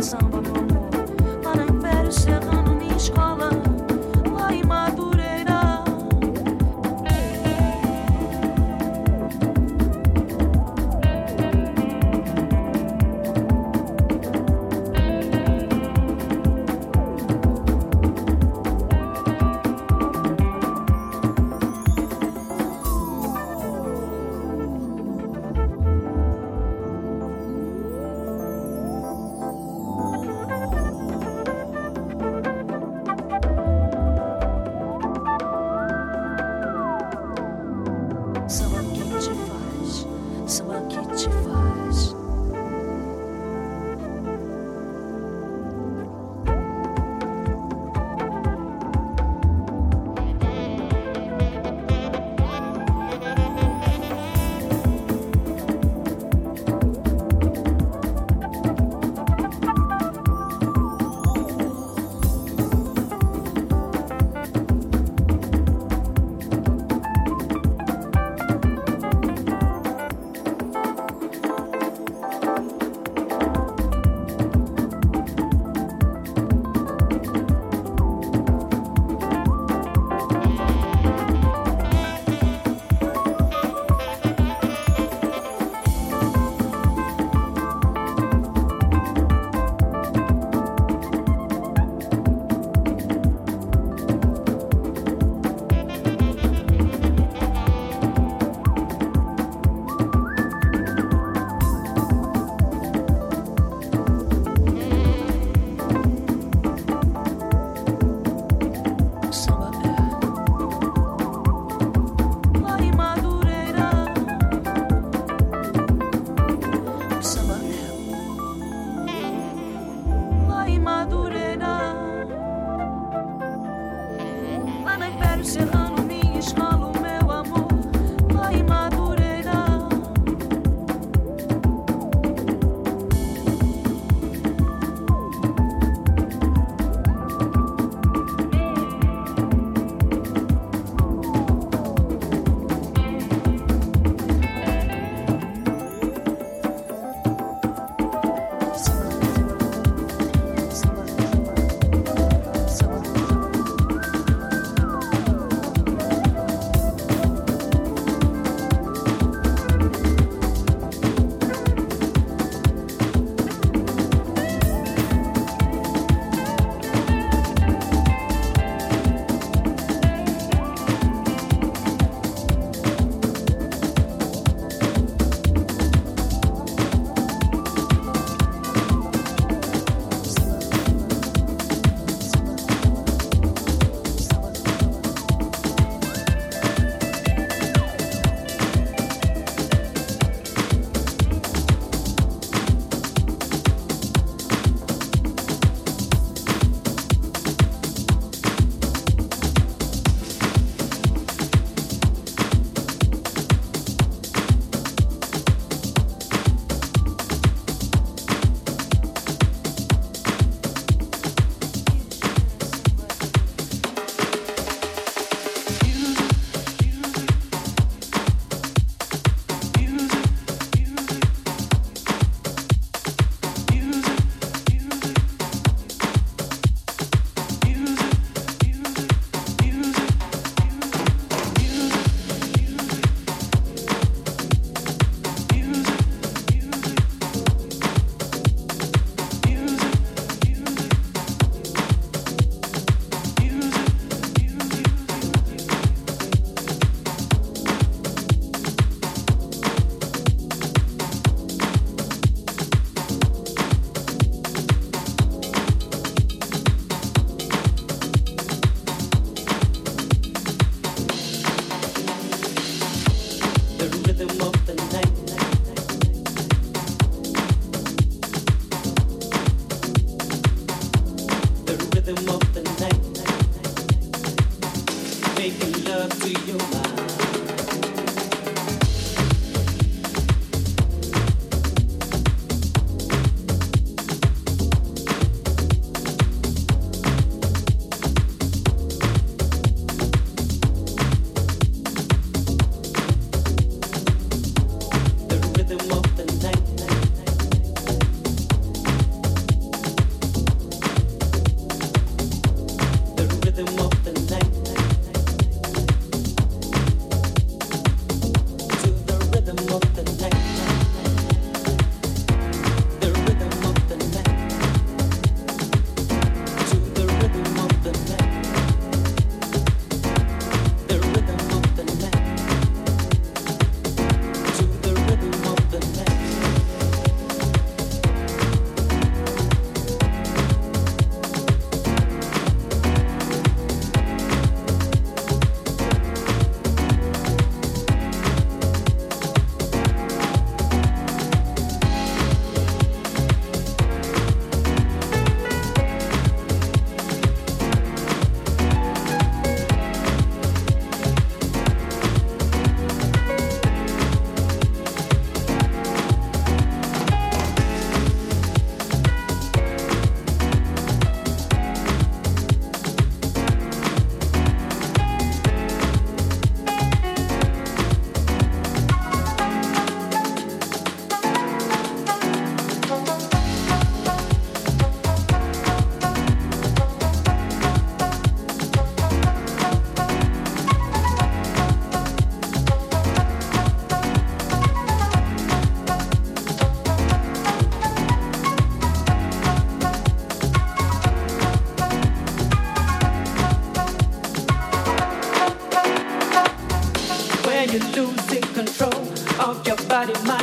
some body, mind.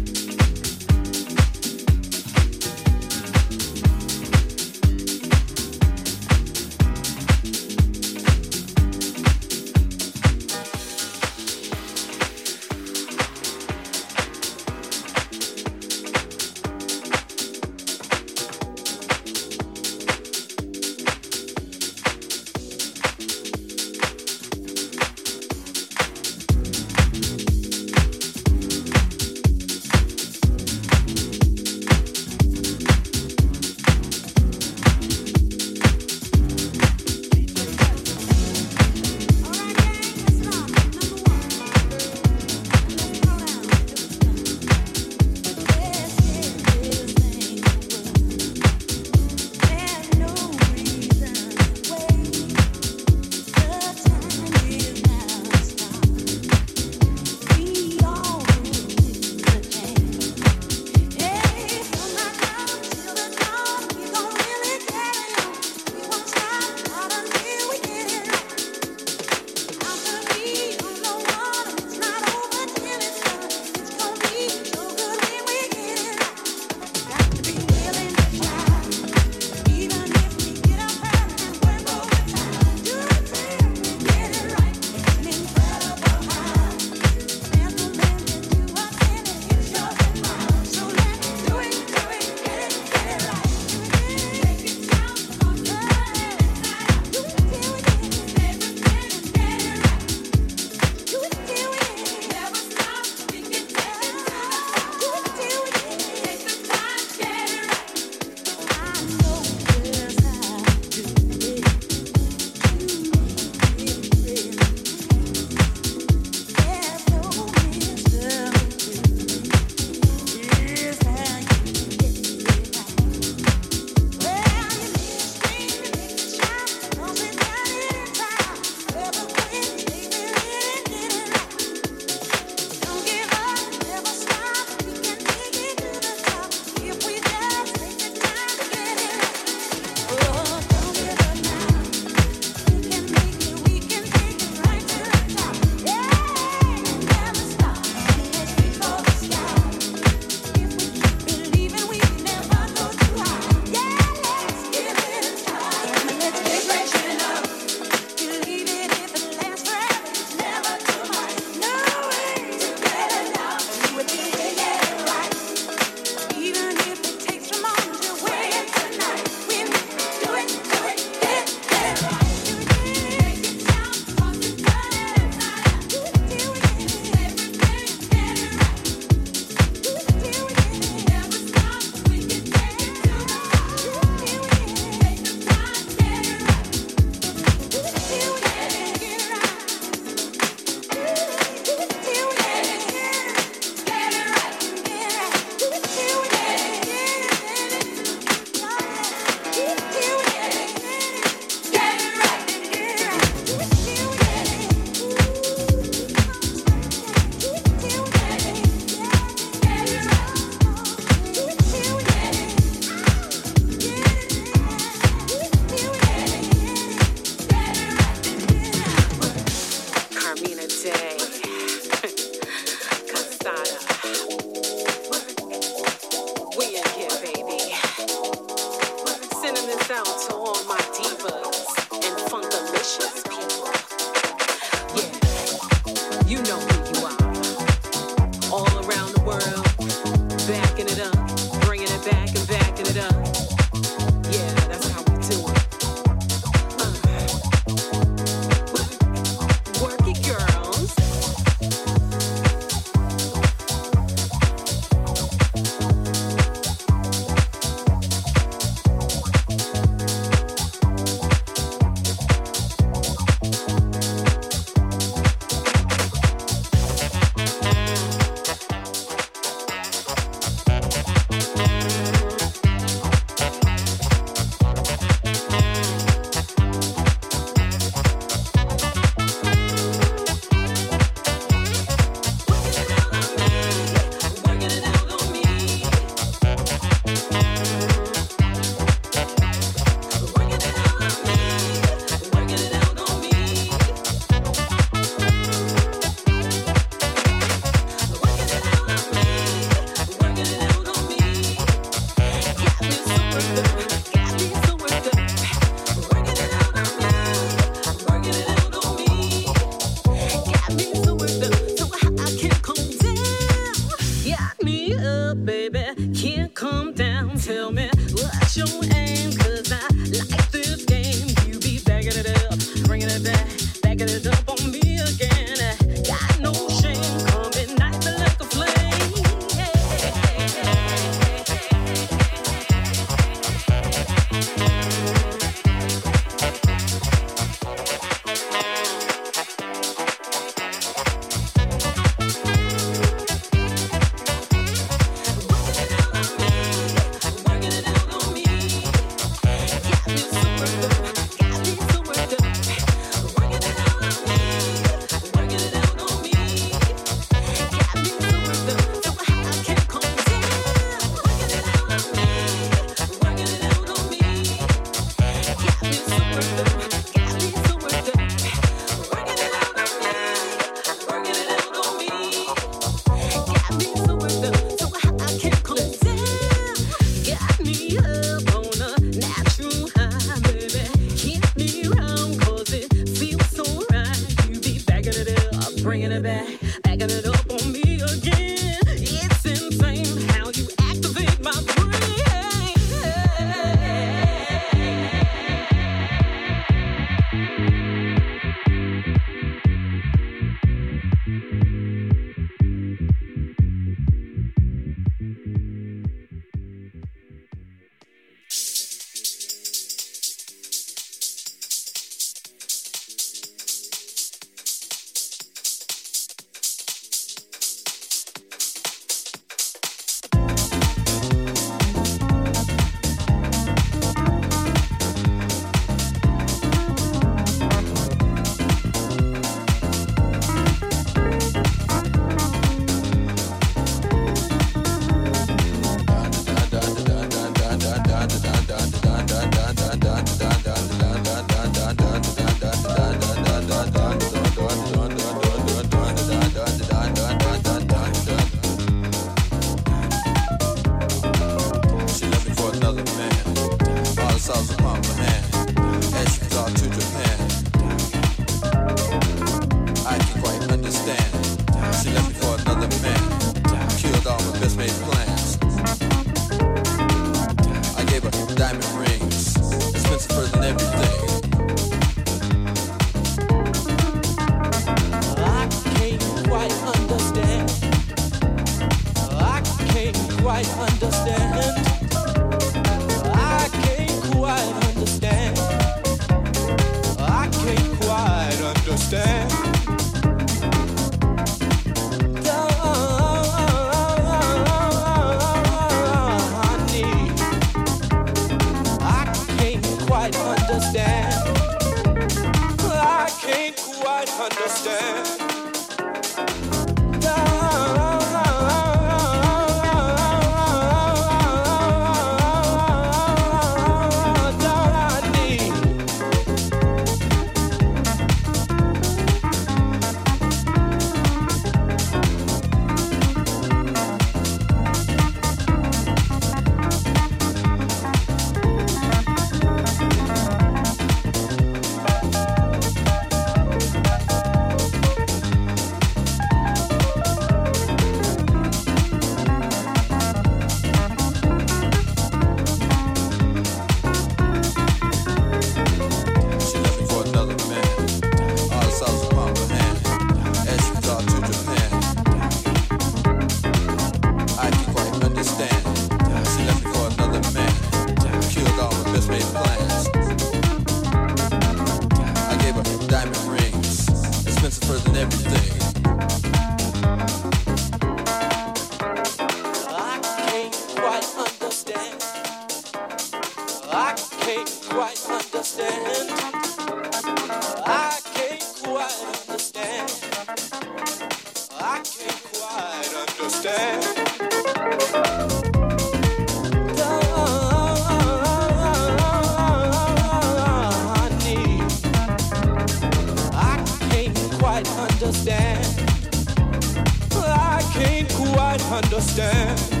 understand.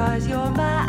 Cause you're mine.